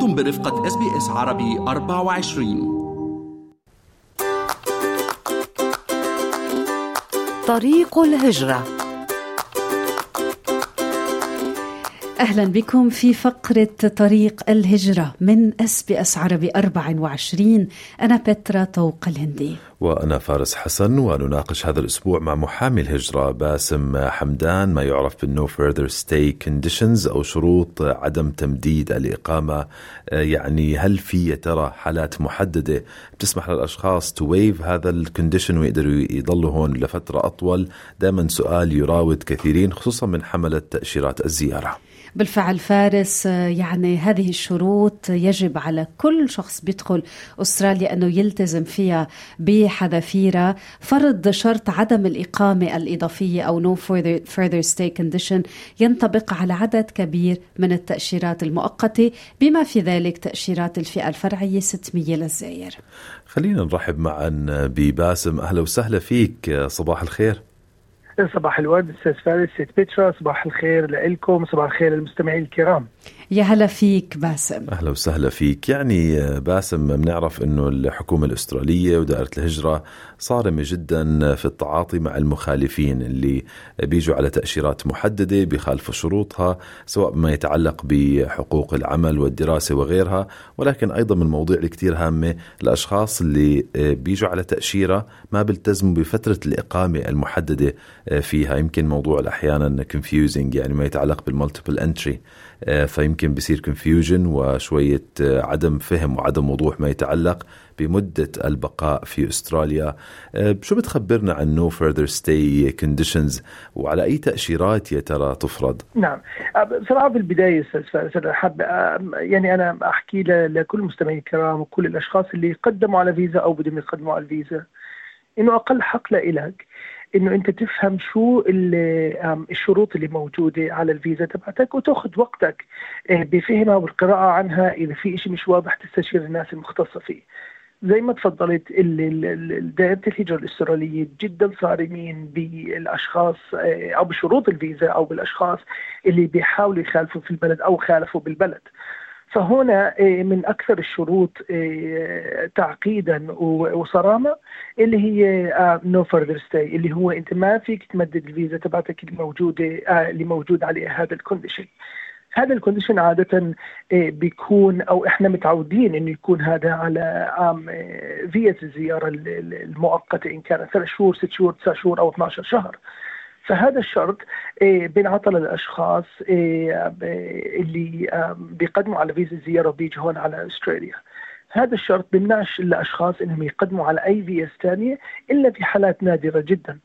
أنتم برفقة SBS عربي 24 طريق الهجرة. أهلا بكم في فقرة طريق الهجرة من SBS عربي 24 أنا بترا طوق الهندي. وأنا فارس حسن ونناقش هذا الأسبوع مع محامي الهجرة باسم حمدان. ما يعرف بال no further stay conditions أو شروط عدم تمديد الإقامة. يعني هل في يا ترى حالات محددة بتسمح للأشخاص waive هذا الكونديشن ويقدروا يضلوا هون لفترة أطول؟ دائما سؤال يراود كثيرين خصوصا من حملة تأشيرات الزيارة. بالفعل فارس يعني هذه الشروط يجب على كل شخص بيدخل أستراليا أنه يلتزم فيها بحذافيرها فرض شرط عدم الإقامة الإضافية أو no further, further stay condition ينطبق على عدد كبير من التأشيرات المؤقتة بما في ذلك تأشيرات الفئة الفرعية 600 للزائر. خلينا نرحب معا بباسم. أهلا وسهلا فيك صباح الخير. صباح الورد أستاذ فارس ست بيترا صباح الخير لكم صباح الخير للمستمعين الكرام. يا هلا فيك باسم. أهلا وسهلا فيك. يعني باسم بنعرف إنه الحكومة الأسترالية ودائرة الهجرة صارمة جدا في التعاطي مع المخالفين اللي بيجوا على تأشيرات محددة بيخالفوا شروطها سواء بما يتعلق بحقوق العمل والدراسة وغيرها ولكن أيضا من المواضيع اللي كثير هامة الأشخاص اللي بيجوا على تأشيرة ما بيلتزموا بفترة الإقامة المحددة فيها. يمكن موضوع أحيانا confusing يعني ما يتعلق بال multiple entry فيمكن بصير confusion وشوية عدم فهم وعدم وضوح ما يتعلق بمدة البقاء في أستراليا. شو بتخبرنا عن no further stay conditions وعلى أي تأشيرات يا ترى تفرض؟ نعم. بصراحة في أنا حاب يعني أنا أحكي لكل المستمعين الكرام وكل الأشخاص اللي قدموا على فيزا أو بدهم يقدموا على الفيزا إنه أقل حق لإلك. إنه أنت تفهم شو الشروط اللي موجودة على الفيزا تبعتك وتأخذ وقتك بفهمها والقراءة عنها إذا في شيء مش واضح تستشير الناس المختصة فيه. زي ما تفضلت دائرة الهجرة الأسترالية جدا صارمين بالأشخاص أو بشروط الفيزا أو بالأشخاص اللي بيحاولوا يخالفوا في البلد أو خالفوا بالبلد. فهنا من أكثر الشروط تعقيدا وصرامة اللي هي no further stay اللي هو أنت ما فيك تمدد الفيزا تبعتك الموجودة اللي موجود عليها هذا ال condition هذا ال condition عادة بيكون أو إحنا متعودين إنه يكون هذا على فيزا الزيارة المؤقتة إن كانت ثلاث شهور ست شهور تسع شهور أو 12 شهر. فهذا الشرط بينعطى للاشخاص اللي بيقدموا على فيزا الزياره وبيجوا هون على أستراليا. هذا الشرط بيمنعش الأشخاص إنهم يقدموا على أي فيز ثانية إلا في حالات نادرة جدا.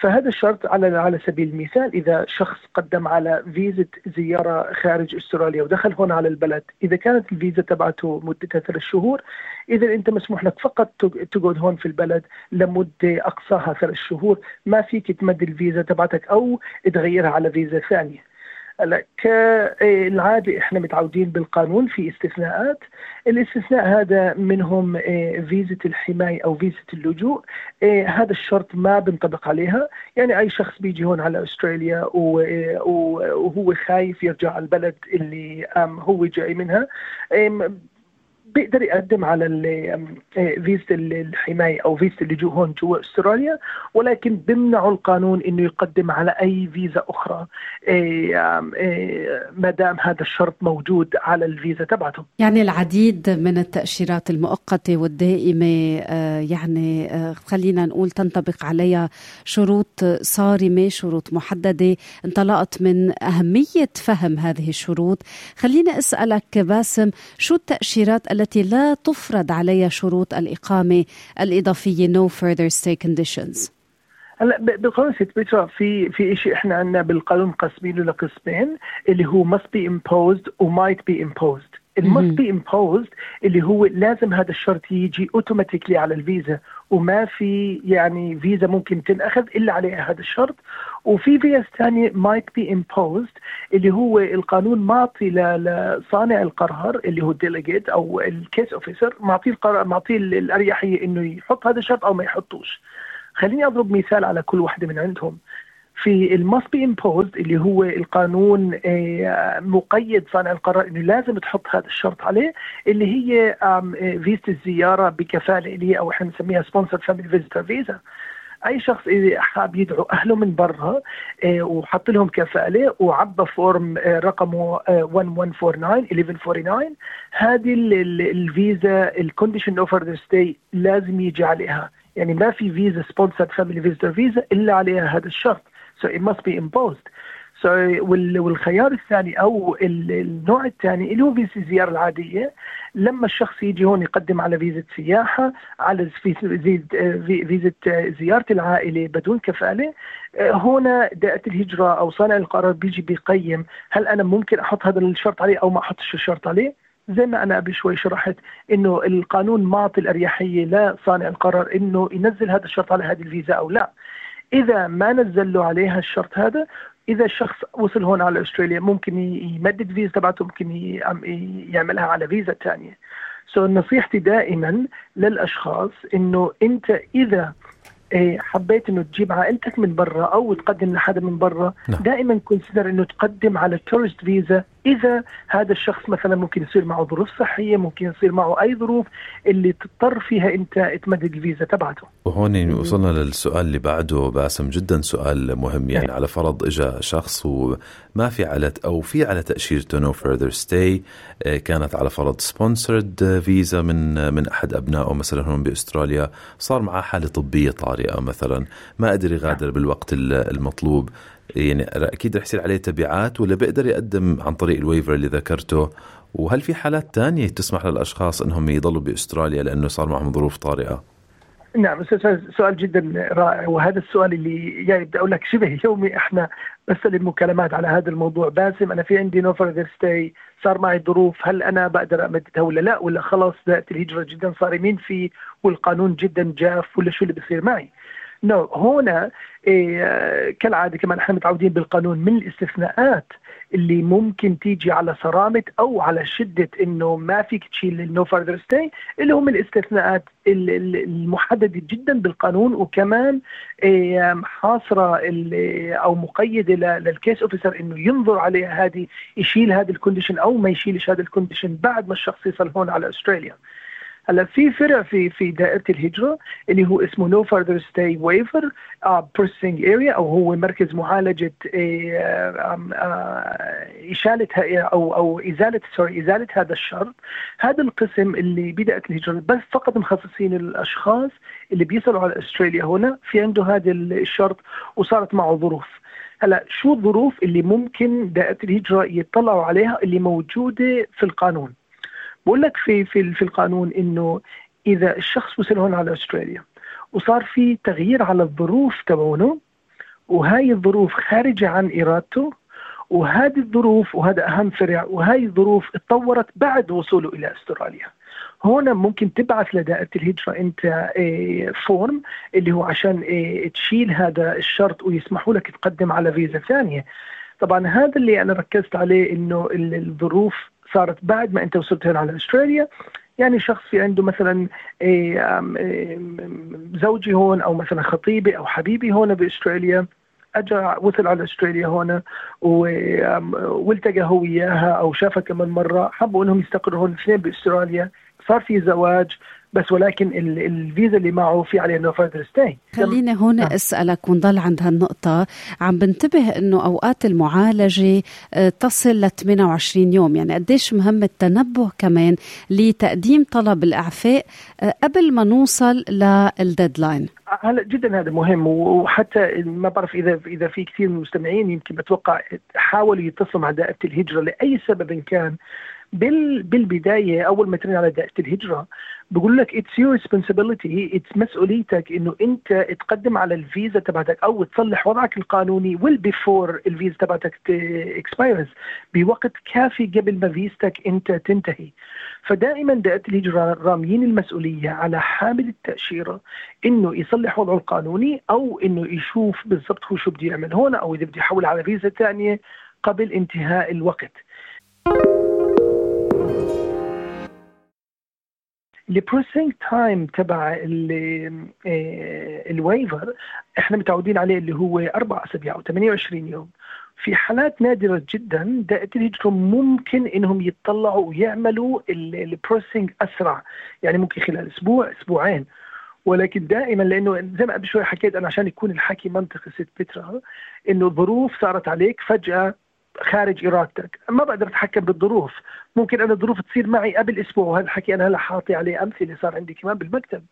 فهذا الشرط على على سبيل المثال إذا شخص قدم على فيزا زيارة خارج أستراليا ودخل هون على البلد، إذا كانت الفيزا تبعته مدتها ثلاث شهور، إذا أنت مسموح لك فقط تقعد هون في البلد لمدة أقصاها ثلاث شهور، ما فيك تمد الفيزا تبعتك أو تغيرها على فيزا ثانية. هلا كالعاده إحنا متعودين بالقانون في استثناءات. الاستثناء هذا منهم فيزة الحماية أو فيزة اللجوء. هذا الشرط ما بنطبق عليها. يعني أي شخص بيجي هون على أستراليا وهو خايف يرجع على البلد اللي هو جاي منها بيقدر يقدم على فيزا الحماية أو فيزا اللجوء هون جوا أستراليا ولكن بيمنعوا القانون إنه يقدم على أي فيزا أخرى ما دام هذا الشرط موجود على الفيزا تبعته. يعني العديد من التأشيرات المؤقتة والدائمة يعني خلينا نقول تنطبق عليها شروط صارمة، شروط محددة، انطلقت من أهمية فهم هذه الشروط، خليني أسألك باسم شو التأشيرات التي لا تفرض عليها شروط الإقامة الإضافية no further stay conditions. هلا بالقانون ست بيترا في في شيء إحنا عندنا بالقانون قسمينه لقسمين اللي هو must be imposed و might be imposed. ال must be imposed اللي هو لازم هذا الشرط يجي automatically على الفيزا. وما في يعني فيزا ممكن تنأخذ إلا عليها هذا الشرط. وفي فيز ثانية might be imposed اللي هو القانون معطي لصانع القرار اللي هو ال delegate أو ال case officer معطيه القرار معطيه الأريحية إنه يحط هذا الشرط أو ما يحطوش. خليني أضرب مثال على كل واحدة من عندهم. في ال must be imposed اللي هو القانون مقيد صانع القرار إنه لازم تحط هذا الشرط عليه اللي هي فيزا الزيارة بكفاله اللي هي أو إحنا بنسميها sponsor family visitor visa أي شخص حاب يدعو أهله من برا آه، وحط لهم كفاله وعبى form آه، رقمه 1149 آه، 1149 هذه الفيزا ال condition of further stay لازم يجي عليها. يعني ما في فيزا sponsored family visitor visa إلا عليها هذا الشرط. So it must be imposed. So والخيار الثاني أو النوع الثاني اللي هو فيزا الزيارة العادية لما الشخص يجي هون يقدم على فيزا سياحة على فيزا زيارة العائلة بدون كفالة هنا دائرة الهجرة أو صانع القرار بيجي بيقيم هل أنا ممكن أحط هذا الشرط عليه أو ما أحطش الشرط عليه. زي ما أنا قبل شوي شرحت إنه القانون معطي الأريحية لصانع القرار إنه ينزل هذا الشرط على هذه الفيزا أو لا. إذا ما نزل له عليها الشرط هذا إذا الشخص وصل هون على أستراليا ممكن يمدد فيزا تبعته ممكن يعملها على فيزا ثانية so so نصيحتي دائما للأشخاص إنه أنت إذا إيه، حبيت إنه تجيب عائلتك من برا أو تقدم لحدا من برا نعم. دائما consider إنه تقدم على tourist visa إذا هذا الشخص مثلا ممكن يصير معه ظروف صحية ممكن يصير معه أي ظروف اللي تضطر فيها أنت تمدد الفيزا تبعته وهون وصلنا للسؤال اللي بعده باسم جدا سؤال مهم يعني نعم. على فرض اجى شخص وما في على أو في على تاشيرته no further stay كانت على فرض sponsored visa من من أحد أبنائه مثلا هون بأستراليا صار معاه حالة طبية طارئة مثلا ما قدر يغادر نعم. بالوقت المطلوب يعني أكيد رح يصير عليه تبعات ولا بيقدر يقدم عن طريق ال waiver اللي ذكرته وهل في حالات تانية تسمح للأشخاص إنهم يضلوا بأستراليا لأنه صار معهم ظروف طارئة؟ نعم سؤال جدا رائع وهذا السؤال اللي يعني بدي أقول لك شبه يومي إحنا بستلم مكالمات على هذا الموضوع باسم أنا في عندي no further stay صار معي ظروف هل أنا بقدر امددها ولا لا ولا خلاص بدات الهجرة جدا صارمين فيه والقانون جدا جاف ولا شو اللي بصير معي؟ no, no. هنا إيه كالعادة كمان إحنا متعودين بالقانون من الاستثناءات اللي ممكن تيجي على صرامة أو على شدة إنه ما فيك تشيل ال no further stay اللي هم الاستثناءات المحددة جدا بالقانون وكمان إيه حاصره أو مقيدة لل case officer إنه ينظر عليها هذه يشيل هذه ال condition أو ما يشيلش هذا ال condition بعد ما الشخص يصل هون على استراليا. هلا في فرع في في دائرة الهجرة اللي هو اسمه no further stay waiver processing area أو هو مركز معالجة آه، آه، إشالة أو أو إزالة سوري إزالة هذا الشرط. هذا القسم اللي بدأت الهجرة بس فقط مخصصين الأشخاص اللي بيصلوا على أستراليا. هنا في عنده هذا الشرط وصارت معه ظروف. هلا شو الظروف اللي ممكن دائرة الهجرة يطلعوا عليها اللي موجودة في القانون؟ بقول لك في في في القانون إنه إذا الشخص وصل هون على أستراليا وصار في تغيير على الظروف تبعونه وهاي الظروف خارجة عن إرادته وهذه الظروف وهذا أهم فرع وهاي الظروف اتطورت بعد وصوله إلى أستراليا. هون ممكن تبعث لدائرة الهجرة أنت فورم إيه، اللي هو عشان إيه، تشيل هذا الشرط ويسمحوا لك تقدم على فيزا ثانية. طبعا هذا اللي أنا ركزت عليه إنه الظروف صارت بعد ما انت وصلت هنا على أستراليا يعني شخص في عنده مثلا إيه، إيه، زوجي هون أو مثلا خطيبي أو حبيبي هون بأستراليا اجى وصل على أستراليا هون والتقى هو وياها أو شافها كمان مرة حبوا إنهم يستقروا هون الاثنين بأستراليا صار في زواج بس ولكن الفيزا اللي معه في عليه إنه فردر ستاي خليني هون آه. أسألك ونضل عند هالنقطة. عم بنتبه إنه أوقات المعالجة آه، تصل ل 28 يوم. يعني قديش مهم التنبه كمان لتقديم طلب الأعفاء آه، قبل ما نوصل لل deadline هلا جدا هذا مهم وحتى ما بعرف اذا إذا في كثير من المستمعين يمكن بتوقع حاولوا يتصلوا مع دائرة الهجرة لأي سبب كان. بال بالبداية أول ما ترن على دائرة الهجرة بقول لك it's your responsibility it's مسؤوليتك إنه أنت تقدم على الفيزا تبعتك أو تصلح وضعك القانوني well before الفيزا تبعتك expires بوقت كافي قبل ما فيزتك أنت تنتهي. فدائما دائرة الهجرة راميين المسؤولية على حامل التأشيرة إنه يصلح وضعه القانوني أو إنه يشوف بالضبط هو شو بده يعمل هون أو إذا بده يحول على فيزا ثانية قبل انتهاء الوقت. ال processing time تبع ال waiver إحنا متعودين عليه اللي هو أربع أسابيع أو 28 يوم. في حالات نادرة جدا الهجرة ممكن إنهم يتطلعوا ويعملوا البروسيسنج أسرع. يعني ممكن خلال أسبوع أسبوعين. ولكن دائما لأنه زي ما قبل شوي حكيت أنا عشان يكون الحكي منطقي ست بترا إنه الظروف صارت عليك فجأة خارج ارادتك ما بقدر أتحكم بالظروف. ممكن أنا الظروف تصير معي قبل أسبوع وهذا الحكي أنا هلأ حاطي عليه أمثلة صار عندي كمان بالمكتب.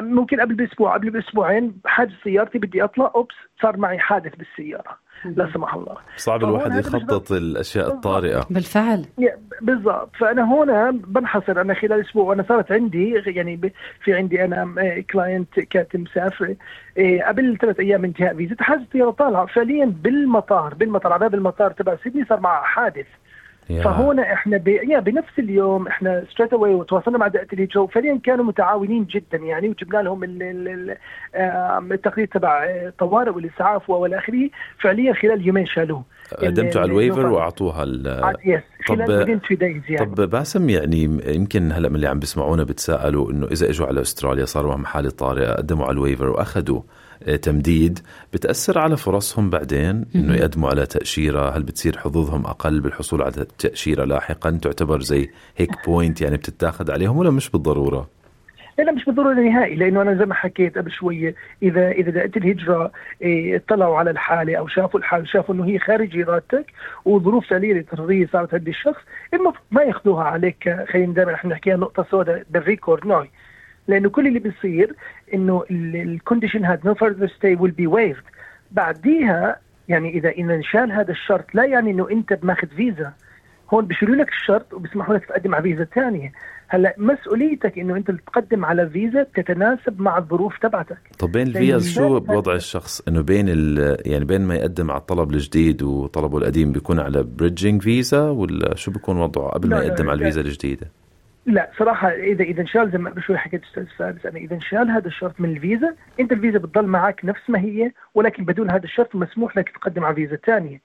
ممكن قبل بأسبوع قبل بأسبوعين حاجز سيارتي بدي أطلع oops صار معي حادث بالسيارة لا سمح الله. صعب الواحد يخطط الأشياء الطارئة. بالفعل. بالضبط. فأنا هنا بنحصر. أنا خلال أسبوع وأنا صارت عندي يعني في عندي أنا client كانت مسافره إيه، قبل ثلاث أيام من انتهاء فيزا الطياره طالعة. فعليا بالمطار بالمطار على باب المطار تبع سيدني صار معها حادث. فهنا إحنا ب... يا بنفس اليوم إحنا straight away وتواصلنا مع دائرة الهجره وفعليا كانوا متعاونين جدا يعني وجبنا لهم التقرير تبع الطوارئ والإسعاف والى اخره فعليا خلال يومين شالوه. قدمتوا على الويفر وأعطوها ال yes خلال يعني. طب باسم يعني يمكن هلا من اللي عم بيسمعونا بتساءلوا إنه إذا إجوا على أستراليا صاروا معهم حاله طارئه قدموا على ال waiver وأخذوا آه، تمديد بتأثر على فرصهم بعدين إنه يقدموا على تأشيرة؟ هل بتصير حظوظهم أقل بالحصول على تأشيرة لاحقا؟ تعتبر زي هيك point يعني بتتاخذ عليهم ولا مش بالضرورة؟ لا مش بالضرورة نهائي لأنه أنا زي ما حكيت قبل شوية إذا إذا دائره الهجرة إيه اطلعوا على الحالة أو شافوا الحالة شافوا إنه هي خارج إرادتك وظروف تاليه اضطراريه صارت عند الشخص المفروض ما ياخذوها عليك خلينا دائما إحنا نحكيها نقطة سوداء بال record no لأنه كل اللي بيصير إنه ال condition هاد no further stay will be waived بعديها يعني إذا اذا انشال هذا الشرط لا يعني إنه أنت ماخذ فيزا هون بيشيلوا لك الشرط وبيسمحوا لك تقدم على فيزا ثانية. هلأ مسؤوليتك إنه أنت تقدم على فيزا تتناسب مع الظروف تبعتك. طب between الفيز شو بوضع الشخص؟ إنه بين يعني بين ما يقدم على الطلب الجديد وطلبه القديم بيكون على bridging visa ولا شو بيكون وضعه قبل ما يقدم على الفيزا الجديدة؟ لا صراحة إذا إذا انشال زي ما قبل شوي حكيت أستاذ فارس أنا إذا انشال هذا الشرط من الفيزا أنت الفيزا بتضل معك نفس ما هي ولكن بدون هذا الشرط مسموح لك تقدم على فيزا ثانية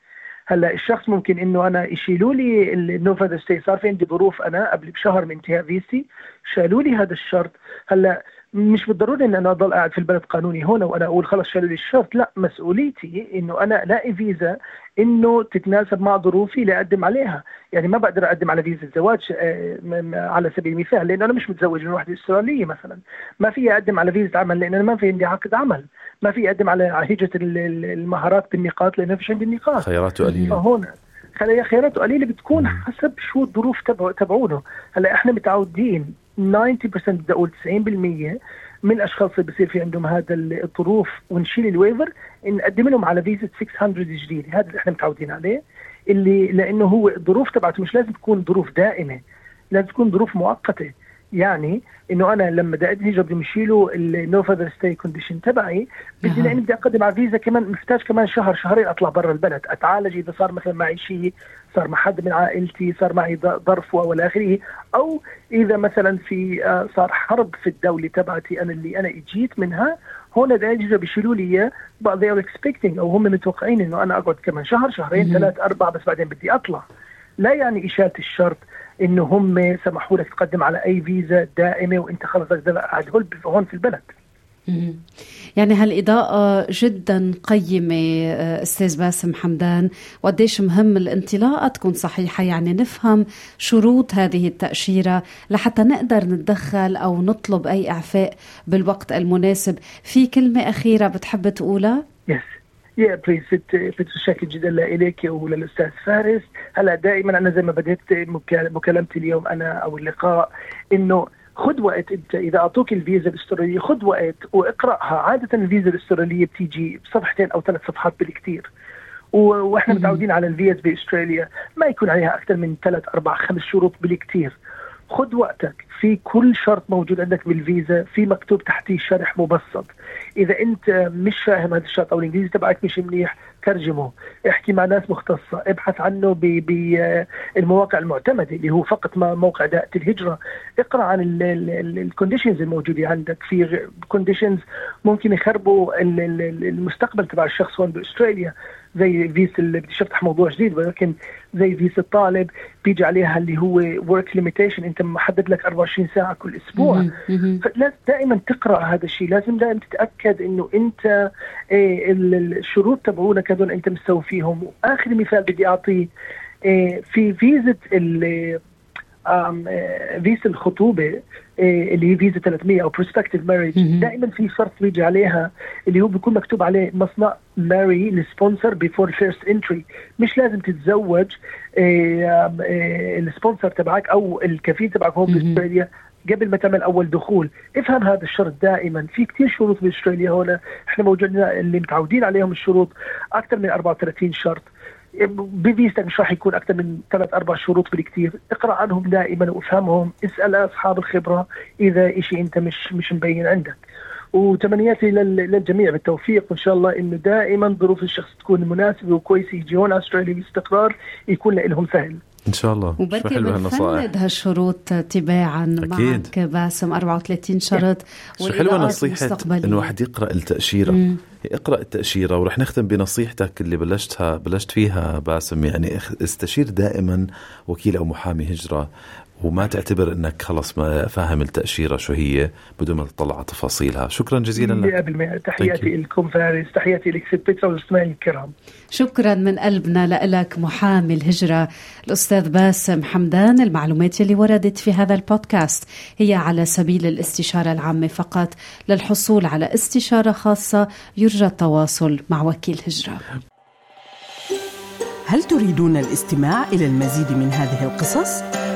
هلأ الشخص ممكن إنه أنا يشيلوا لي ال no further stay صار في عندي ظروف أنا قبل بشهر من انتهاء فيزتي شالوا لي هذا الشرط. هلأ مش بالضروري إن أنا أضل قاعد في البلد قانوني هنا وأنا أقول خلص شالوا لي الشرط لا مسؤوليتي إنه أنا الاقي فيزا إنه تتناسب مع ظروفي لأقدم عليها. يعني ما بقدر أقدم على فيزا الزواج آه، على سبيل المثال لأنه أنا مش متزوج من وحدة استراليه مثلا. ما في أقدم على فيزا عمل لأن أنا ما في عندي عقد عمل. ما في أقدم على هجرة المهارات بالنقاط لأنه ما فيش عندي نقاط خياراته قليله فهون خياراته قليله بتكون حسب شو الظروف تبعونه هلا إحنا متعودين 90% بدي أقول 90% من الأشخاص اللي بصير في عندهم هذا الظروف ونشيل ال waiver نقدم لهم على فيزا 600 جديده هذا اللي إحنا متعودين عليه. اللي لأنه هو الظروف تبعته مش لازم تكون ظروف دائمة لازم تكون ظروف مؤقتة. يعني إنه أنا لما بدي اقدم هجره بدهم يشيلوا ال no further stay condition تبعي بدي لأني بدي أقدم على فيزا كمان محتاج كمان شهر شهرين أطلع برا البلد أتعالج إذا صار مثلا معي شيء صار مع حد من عائلتي صار معي ظرف وإلى آخره. أو إذا مثلا في آه، صار حرب في الدولة تبعتي أنا اللي أنا إجيت منها هون الهجره بيشيلوا لي إياه بعض they are expecting أو هم متوقعين إنه أنا أقعد كمان شهر شهرين ثلاث أربع بس بعدين بدي أطلع. لا يعني اشاله الشرط. انه هم سمحوا لك تقدم على أي فيزا دائمة وإنت خلص قاعد هون في البلد. يعني هالإضاءة جدا قيمة آه، أستاذ باسم حمدان. وقديش مهم الانطلاقة تكون صحيحة؟ يعني نفهم شروط هذه التأشيرة لحتى نقدر نتدخل أو نطلب أي إعفاء بالوقت المناسب. في كلمة أخيرة بتحب تقولها؟ yes يا please شاكر جدا لك وللاستاذ فارس. هلا دائما أنا زي ما بديت مكالمتي اليوم أنا أو اللقاء إنه خذ وقت أنت إذا أعطوك الفيزا الأسترالية خذ وقت واقرأها. عادة الفيزا الأسترالية بتيجي بصفحتين أو ثلاث صفحات بالكثير وإحنا متعودين على الفيز بأستراليا. ما يكون عليها أكثر من ثلاث أربع خمس شروط بالكثير خذ وقتك. في كل شرط موجود عندك بالفيزا في مكتوب تحتيه شرح مبسط. إذا أنت مش فاهم هذا الشرط أو الإنجليزي تبعك مش منيح ترجمه احكي مع ناس مختصة ابحث عنه بالمواقع المعتمدة اللي هو فقط ما موقع دائرة الهجرة. اقرأ عن ال conditions الموجودة عندك. في conditions ممكن يخربوا المستقبل تبع الشخص هون بأستراليا. زي فيز اللي بدي افتح موضوع جديد ولكن زي فيزا الطالب بيجي عليها اللي هو work limitation انت محدد لك 24 ساعة كل أسبوع. فلازم دائما تقرأ هذا الشيء. لازم دائما تتأكد إنه أنت إيه الشروط تبعونك هذول أنت مستوفيهم واخر مثال بدي اعطيه إيه في فيزة آه، فيزا الخطوبة آه، اللي هي فيزا 300 أو prospective marriage دائما في شرط بيجي عليها اللي هو بيكون مكتوب عليه must not marry sponsor before first entry مش لازم تتزوج آه، ال sponsor تبعك أو الكفيل تبعك هون باستراليا قبل ما تعمل أول دخول افهم هذا الشرط دائما. في كثير شروط بأستراليا هون إحنا موجودين اللي متعودين عليهم الشروط أكثر من 34 شرط. بفيزا مش راح يكون أكثر من ثلاث أربع شروط بالكثير اقرأ عنهم دائما وافهمهم. اسأل أصحاب الخبرة إذا شيء أنت مش مش مبين عندك. وتمنياتي للجميع بالتوفيق. وإن شاء الله إنه دائما ظروف الشخص تكون مناسبة وكويسة يجي هون أستراليا باستقرار يكون لهم سهل. إن شاء الله. وبركي بنفند هالشروط تباعا أكيد. معك باسم 34 شرط. شو حلوة نصيحة انه واحد يقرأ التأشيرة. مم. اقرا التأشيرة ورح نختم بنصيحتك اللي بلشتها بلشت فيها باسم يعني استشير دائما وكيل أو محامي هجرة. وما تعتبر إنك خلص ما فاهم التأشيرة شو هي بدون ما تطلع على تفاصيلها. شكرا جزيلا لك. 100% تحياتي لكم فارس. تحياتي لك ست بيترا والمستمعين الكرام. شكرا من قلبنا لك محامي الهجره الأستاذ باسم حمدان. المعلومات اللي وردت في هذا البودكاست هي على سبيل الاستشارة العامة فقط. للحصول على استشارة خاصة يرجى التواصل مع وكيل هجرة. هل تريدون الاستماع إلى المزيد من هذه القصص؟